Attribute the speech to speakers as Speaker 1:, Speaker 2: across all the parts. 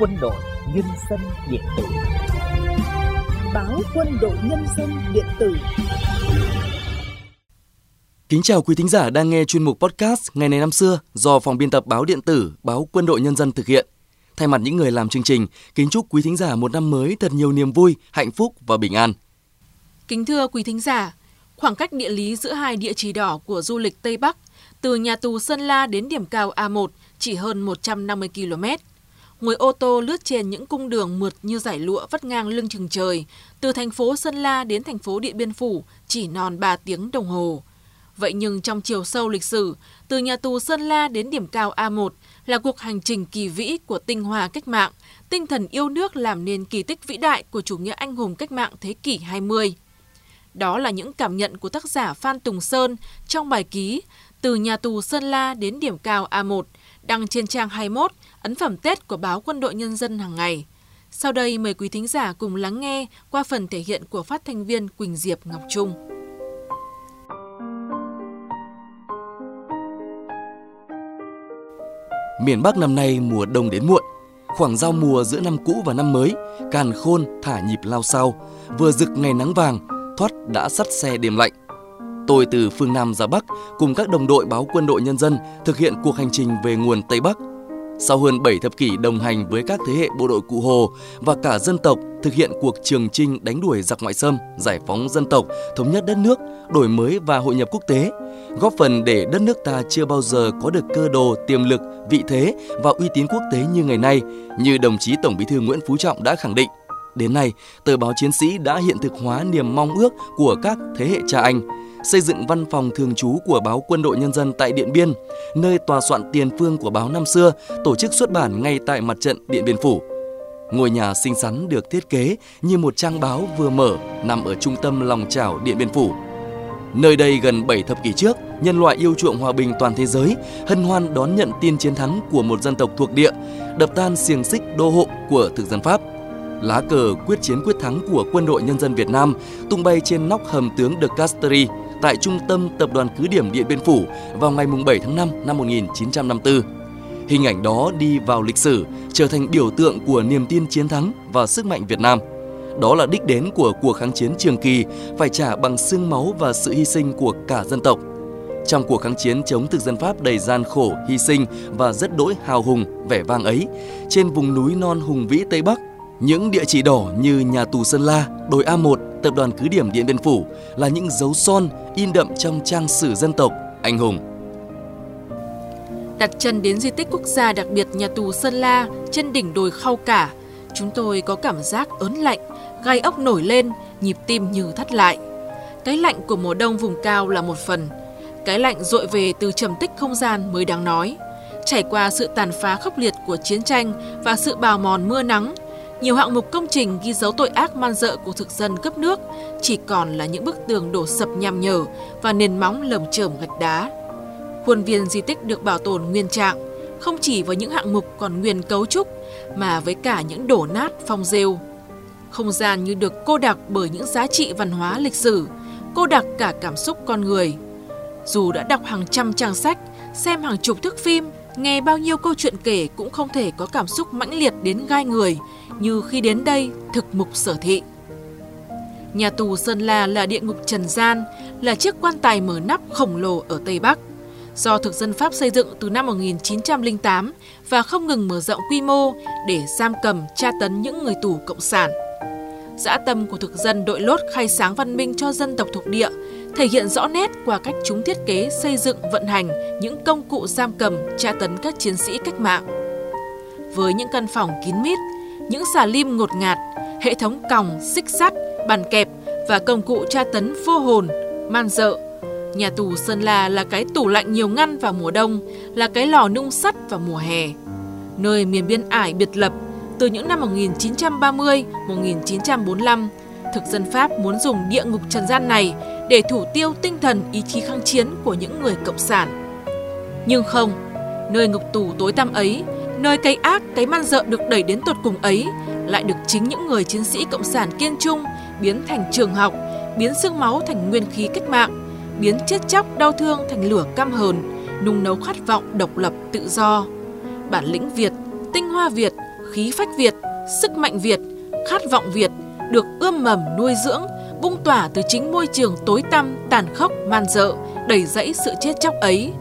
Speaker 1: quân đội nhân dân điện tử
Speaker 2: báo quân đội nhân dân điện tử
Speaker 3: Kính chào quý thính giả đang nghe chuyên mục podcast Ngày này năm xưa do phòng biên tập báo điện tử Báo Quân đội Nhân dân thực hiện. Thay mặt những người làm chương trình, kính chúc quý thính giả một năm mới thật nhiều niềm vui, hạnh phúc và bình an.
Speaker 4: Kính thưa quý thính giả, khoảng cách địa lý giữa hai địa chỉ đỏ của du lịch Tây Bắc từ nhà tù Sơn La đến điểm cao A1 chỉ hơn 150 km. Ngồi ô tô lướt trên những cung đường mượt như giải lụa vắt ngang lưng chừng trời, từ thành phố Sơn La đến thành phố Điện Biên Phủ chỉ non 3 tiếng đồng hồ. Vậy nhưng trong chiều sâu lịch sử, từ nhà tù Sơn La đến điểm cao A1 là cuộc hành trình kỳ vĩ của tinh hoa cách mạng, tinh thần yêu nước làm nên kỳ tích vĩ đại của chủ nghĩa anh hùng cách mạng thế kỷ 20. Đó là những cảm nhận của tác giả Phan Tùng Sơn trong bài ký từ nhà tù Sơn La đến điểm cao A1, đăng trên trang 21, ấn phẩm Tết của báo Quân đội Nhân dân hàng ngày. Sau đây mời quý thính giả cùng lắng nghe qua phần thể hiện của phát thanh viên Quỳnh Diệp Ngọc Trung.
Speaker 3: Miền Bắc năm nay mùa đông đến muộn, khoảng giao mùa giữa năm cũ và năm mới, càn khôn thả nhịp lao sao, vừa rực ngày nắng vàng, thoát đã sắt xe đêm lạnh. Tôi từ phương Nam ra Bắc cùng các đồng đội báo quân đội nhân dân thực hiện cuộc hành trình về nguồn Tây Bắc. Sau hơn 7 thập kỷ đồng hành với các thế hệ bộ đội cụ Hồ và cả dân tộc thực hiện cuộc trường trinh đánh đuổi giặc ngoại xâm, giải phóng dân tộc, thống nhất đất nước, đổi mới và hội nhập quốc tế, góp phần để đất nước ta chưa bao giờ có được cơ đồ, tiềm lực, vị thế và uy tín quốc tế như ngày nay, như đồng chí Tổng Bí thư Nguyễn Phú Trọng đã khẳng định. Đến nay, tờ báo Chiến sĩ đã hiện thực hóa niềm mong ước của các thế hệ cha anh, xây dựng văn phòng thường trú của báo Quân đội Nhân dân tại Điện Biên, nơi tòa soạn tiền phương của báo năm xưa tổ chức xuất bản ngay tại mặt trận Điện Biên Phủ. Ngôi nhà xinh xắn được thiết kế như một trang báo vừa mở nằm ở trung tâm lòng chảo Điện Biên Phủ. Nơi đây gần 7 thập kỷ trước, nhân loại yêu chuộng hòa bình toàn thế giới, hân hoan đón nhận tin chiến thắng của một dân tộc thuộc địa, đập tan xiềng xích đô hộ của thực dân Pháp. Lá cờ quyết chiến quyết thắng của quân đội nhân dân Việt Nam tung bay trên nóc hầm tướng de Castries tại trung tâm tập đoàn cứ điểm Điện Biên Phủ vào ngày 7 tháng 5 năm 1954. Hình ảnh đó đi vào lịch sử, trở thành biểu tượng của niềm tin chiến thắng và sức mạnh Việt Nam. Đó là đích đến của cuộc kháng chiến trường kỳ, phải trả bằng xương máu và sự hy sinh của cả dân tộc. Trong cuộc kháng chiến chống thực dân Pháp đầy gian khổ, hy sinh và rất đỗi hào hùng, vẻ vang ấy, trên vùng núi non hùng vĩ Tây Bắc, những địa chỉ đỏ như nhà tù Sơn La, đồi A1, tập đoàn cứ điểm Điện Biên Phủ là những dấu son in đậm trong trang sử dân tộc, anh hùng.
Speaker 4: Đặt chân đến di tích quốc gia đặc biệt nhà tù Sơn La trên đỉnh đồi Khao Cả, chúng tôi có cảm giác ớn lạnh, gai ốc nổi lên, nhịp tim như thắt lại. Cái lạnh của mùa đông vùng cao là một phần, cái lạnh dội về từ trầm tích không gian mới đáng nói. Trải qua sự tàn phá khốc liệt của chiến tranh và sự bào mòn mưa nắng, nhiều hạng mục công trình ghi dấu tội ác man dợ của thực dân cấp nước chỉ còn là những bức tường đổ sập nham nhở và nền móng lởm chởm gạch đá. Khuôn viên di tích được bảo tồn nguyên trạng, không chỉ với những hạng mục còn nguyên cấu trúc mà với cả những đổ nát phong rêu. Không gian như được cô đặc bởi những giá trị văn hóa lịch sử, cô đặc cả cảm xúc con người. Dù đã đọc hàng trăm trang sách, xem hàng chục thước phim, nghe bao nhiêu câu chuyện kể cũng không thể có cảm xúc mãnh liệt đến gai người như khi đến đây thực mục sở thị. Nhà tù Sơn La là địa ngục trần gian, là chiếc quan tài mở nắp khổng lồ ở Tây Bắc. Do thực dân Pháp xây dựng từ năm 1908 và không ngừng mở rộng quy mô để giam cầm, tra tấn những người tù cộng sản. Dã tâm của thực dân đội lốt khai sáng văn minh cho dân tộc thuộc địa thể hiện rõ nét qua cách chúng thiết kế xây dựng vận hành những công cụ giam cầm, tra tấn các chiến sĩ cách mạng. Với những căn phòng kín mít, những xà lim ngột ngạt, hệ thống còng, xích sắt, bàn kẹp và công cụ tra tấn vô hồn, man dợ. Nhà tù Sơn La là cái tủ lạnh nhiều ngăn vào mùa đông, là cái lò nung sắt vào mùa hè. Nơi miền biên ải biệt lập từ những năm 1930-1945, thực dân Pháp muốn dùng địa ngục trần gian này để thủ tiêu tinh thần ý chí kháng chiến của những người cộng sản. Nhưng không, nơi ngục tù tối tăm ấy Nơi cây ác, cái man dợ được đẩy đến tột cùng ấy lại được chính những người chiến sĩ cộng sản kiên trung biến thành trường học, biến xương máu thành nguyên khí cách mạng, biến chết chóc đau thương thành lửa cam hờn, nung nấu khát vọng độc lập tự do. Bản lĩnh Việt, tinh hoa Việt khí phách Việt, sức mạnh Việt, khát vọng Việt được ươm mầm nuôi dưỡng, bung tỏa từ chính môi trường tối tăm, tàn khốc, man dợ, đầy dẫy sự chết chóc ấy.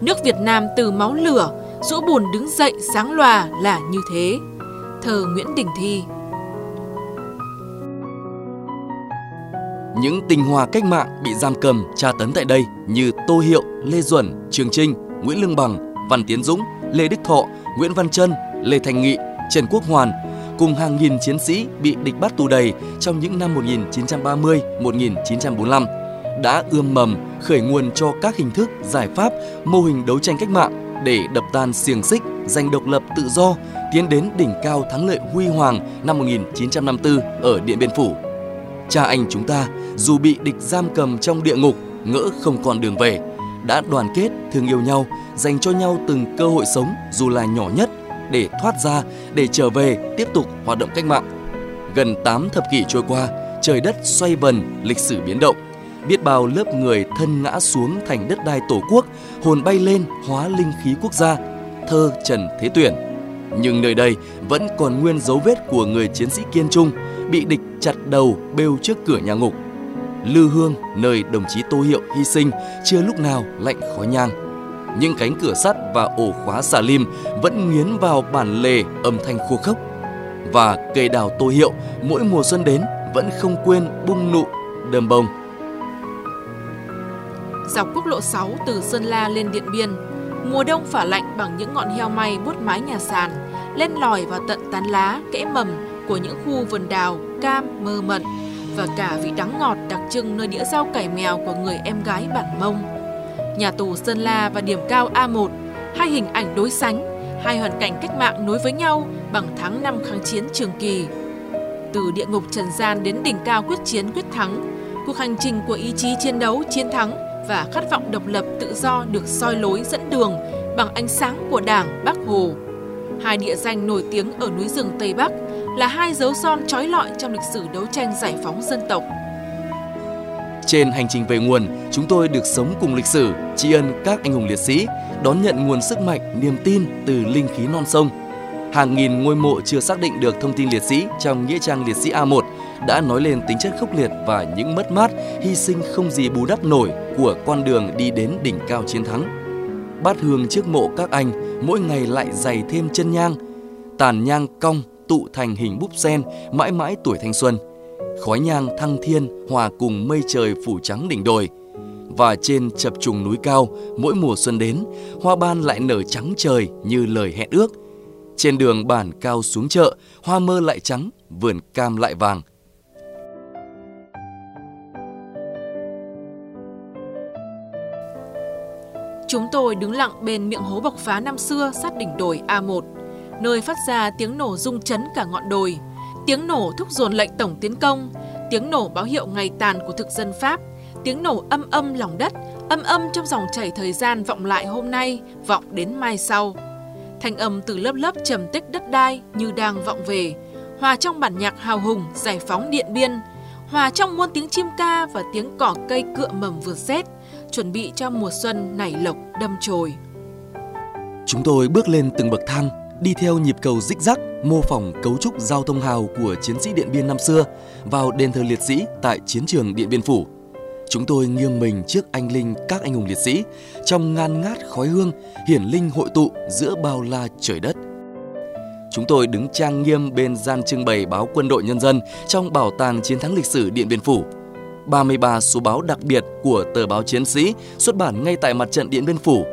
Speaker 4: Nước Việt Nam từ máu lửa, rũ bùn đứng dậy sáng lòa là như thế. Thờ Nguyễn Đình Thi
Speaker 3: Những tinh hoa cách mạng bị giam cầm, tra tấn tại đây như Tô Hiệu, Lê Duẩn, Trường Trinh, Nguyễn Lương Bằng, Văn Tiến Dũng, Lê Đức Thọ, Nguyễn Văn Trân, Lê Thành Nghị, Trần Quốc Hoàn cùng hàng nghìn chiến sĩ bị địch bắt tù đầy trong những năm 1930-1945 đã ươm mầm khởi nguồn cho các hình thức, giải pháp, mô hình đấu tranh cách mạng để đập tan xiềng xích, giành độc lập tự do, tiến đến đỉnh cao thắng lợi huy hoàng năm 1954 ở Điện Biên Phủ. Cha anh chúng ta dù bị địch giam cầm trong địa ngục, ngỡ không còn đường về, đã đoàn kết, thương yêu nhau, dành cho nhau từng cơ hội sống dù là nhỏ nhất để thoát ra, để trở về tiếp tục hoạt động cách mạng. Gần 8 thập kỷ trôi qua, trời đất xoay vần, lịch sử biến động. Biết bao lớp người thân ngã xuống thành đất đai tổ quốc, hồn bay lên hóa linh khí quốc gia, thơ Trần Thế Tuyển. Nhưng nơi đây vẫn còn nguyên dấu vết của người chiến sĩ kiên trung, bị địch chặt đầu bêu trước cửa nhà ngục. Lư Hương, nơi đồng chí Tô Hiệu hy sinh, chưa lúc nào lạnh khói nhang. Những cánh cửa sắt và ổ khóa xà lim vẫn nghiến vào bản lề âm thanh khô khốc. Và cây đào Tô Hiệu mỗi mùa xuân đến vẫn không quên bung nụ, đơm bông.
Speaker 4: Dọc quốc lộ 6 từ Sơn La lên Điện Biên, mùa đông phả lạnh bằng những ngọn heo may bút mái nhà sàn, lên lòi vào tận tán lá, kẽ mầm của những khu vườn đào, cam, mơ mận và cả vị đắng ngọt đặc trưng nơi đĩa rau cải mèo của người em gái bản mông. Nhà tù Sơn La và điểm cao A1, hai hình ảnh đối sánh, hai hoàn cảnh cách mạng nối với nhau bằng tháng năm kháng chiến trường kỳ. Từ địa ngục trần gian đến đỉnh cao quyết chiến quyết thắng, cuộc hành trình của ý chí chiến đấu chiến thắng và khát vọng độc lập tự do được soi lối dẫn đường bằng ánh sáng của Đảng Bác Hồ. Hai địa danh nổi tiếng ở núi rừng Tây Bắc là hai dấu son trói lọi trong lịch sử đấu tranh giải phóng dân tộc.
Speaker 3: Trên hành trình về nguồn, chúng tôi được sống cùng lịch sử, tri ân các anh hùng liệt sĩ, đón nhận nguồn sức mạnh, niềm tin từ linh khí non sông. Hàng nghìn ngôi mộ chưa xác định được thông tin liệt sĩ trong nghĩa trang liệt sĩ A1 đã nói lên tính chất khốc liệt và những mất mát, hy sinh không gì bù đắp nổi của con đường đi đến đỉnh cao chiến thắng. Bát hương trước mộ các anh mỗi ngày lại dày thêm chân nhang, tàn nhang cong tụ thành hình búp sen mãi mãi tuổi thanh xuân. Khói nhang thăng thiên hòa cùng mây trời phủ trắng đỉnh đồi. Và trên chập trùng núi cao, mỗi mùa xuân đến, hoa ban lại nở trắng trời như lời hẹn ước. Trên đường bản cao xuống chợ, hoa mơ lại trắng, vườn cam lại vàng.
Speaker 4: Chúng tôi đứng lặng bên miệng hố bộc phá năm xưa sát đỉnh đồi A1 nơi phát ra tiếng nổ rung chấn cả ngọn đồi, tiếng nổ thúc dồn lệnh tổng tiến công, tiếng nổ báo hiệu ngày tàn của thực dân Pháp, tiếng nổ âm âm lòng đất, âm âm trong dòng chảy thời gian vọng lại hôm nay, vọng đến mai sau. Thanh âm từ lớp lớp trầm tích đất đai như đang vọng về, hòa trong bản nhạc hào hùng giải phóng điện biên, hòa trong muôn tiếng chim ca và tiếng cỏ cây cựa mầm vượt rét, chuẩn bị cho mùa xuân nảy lộc, đâm chồi.
Speaker 3: Chúng tôi bước lên từng bậc thang, đi theo nhịp cầu rích rắc mô phỏng cấu trúc giao thông hào của chiến sĩ Điện Biên năm xưa, vào đền thờ liệt sĩ tại chiến trường Điện Biên Phủ. Chúng tôi nghiêng mình trước anh linh các anh hùng liệt sĩ, trong ngan ngát khói hương, hiển linh hội tụ giữa bao la trời đất. Chúng tôi đứng trang nghiêm bên gian trưng bày báo Quân đội Nhân dân trong bảo tàng chiến thắng lịch sử Điện Biên Phủ. 33 số báo đặc biệt của tờ báo Chiến sĩ xuất bản ngay tại mặt trận Điện Biên Phủ.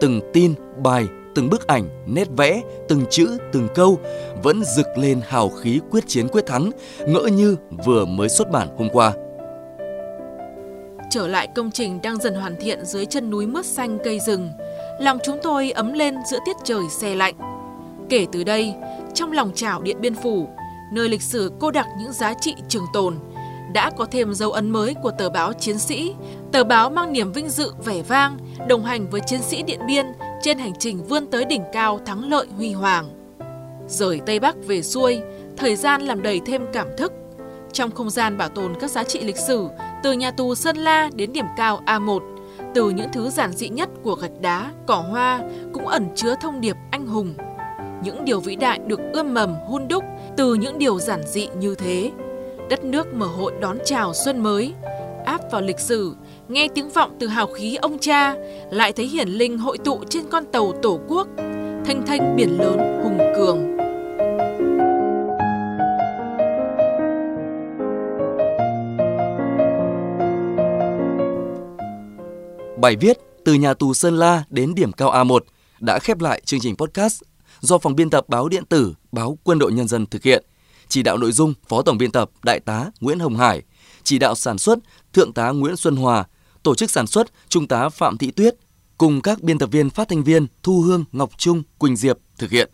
Speaker 3: Từng tin, bài, từng bức ảnh, nét vẽ, từng chữ, từng câu vẫn rực lên hào khí quyết chiến quyết thắng, ngỡ như vừa mới xuất bản hôm qua.
Speaker 4: Trở lại công trình đang dần hoàn thiện dưới chân núi mướt xanh cây rừng, lòng chúng tôi ấm lên giữa tiết trời xe lạnh. Kể từ đây, trong lòng chảo Điện Biên Phủ, nơi lịch sử cô đặc những giá trị trường tồn, đã có thêm dấu ấn mới của tờ báo Chiến sĩ, tờ báo mang niềm vinh dự vẻ vang, đồng hành với chiến sĩ Điện Biên trên hành trình vươn tới đỉnh cao thắng lợi huy hoàng. Rời Tây Bắc về xuôi, thời gian làm đầy thêm cảm thức. Trong không gian bảo tồn các giá trị lịch sử, từ nhà tù Sơn La đến điểm cao A1, từ những thứ giản dị nhất của gạch đá, cỏ hoa cũng ẩn chứa thông điệp anh hùng. những điều vĩ đại được ươm mầm hun đúc từ những điều giản dị như thế. Đất nước mở hội đón chào xuân mới, áp vào lịch sử, nghe tiếng vọng từ hào khí ông cha, lại thấy hiển linh hội tụ trên con tàu tổ quốc, thanh thanh biển lớn hùng cường.
Speaker 3: Bài viết từ nhà tù Sơn La đến điểm cao A1 đã khép lại chương trình podcast do phòng biên tập báo điện tử báo Quân đội Nhân dân thực hiện. Chỉ đạo nội dung Phó Tổng biên tập Đại tá Nguyễn Hồng Hải, chỉ đạo sản xuất Thượng tá Nguyễn Xuân Hòa, tổ chức sản xuất Trung tá Phạm Thị Tuyết cùng các biên tập viên phát thanh viên Thu Hương, Ngọc Trung, Quỳnh Diệp thực hiện.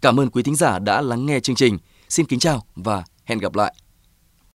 Speaker 3: Cảm ơn quý thính giả đã lắng nghe chương trình. Xin kính chào và hẹn gặp lại.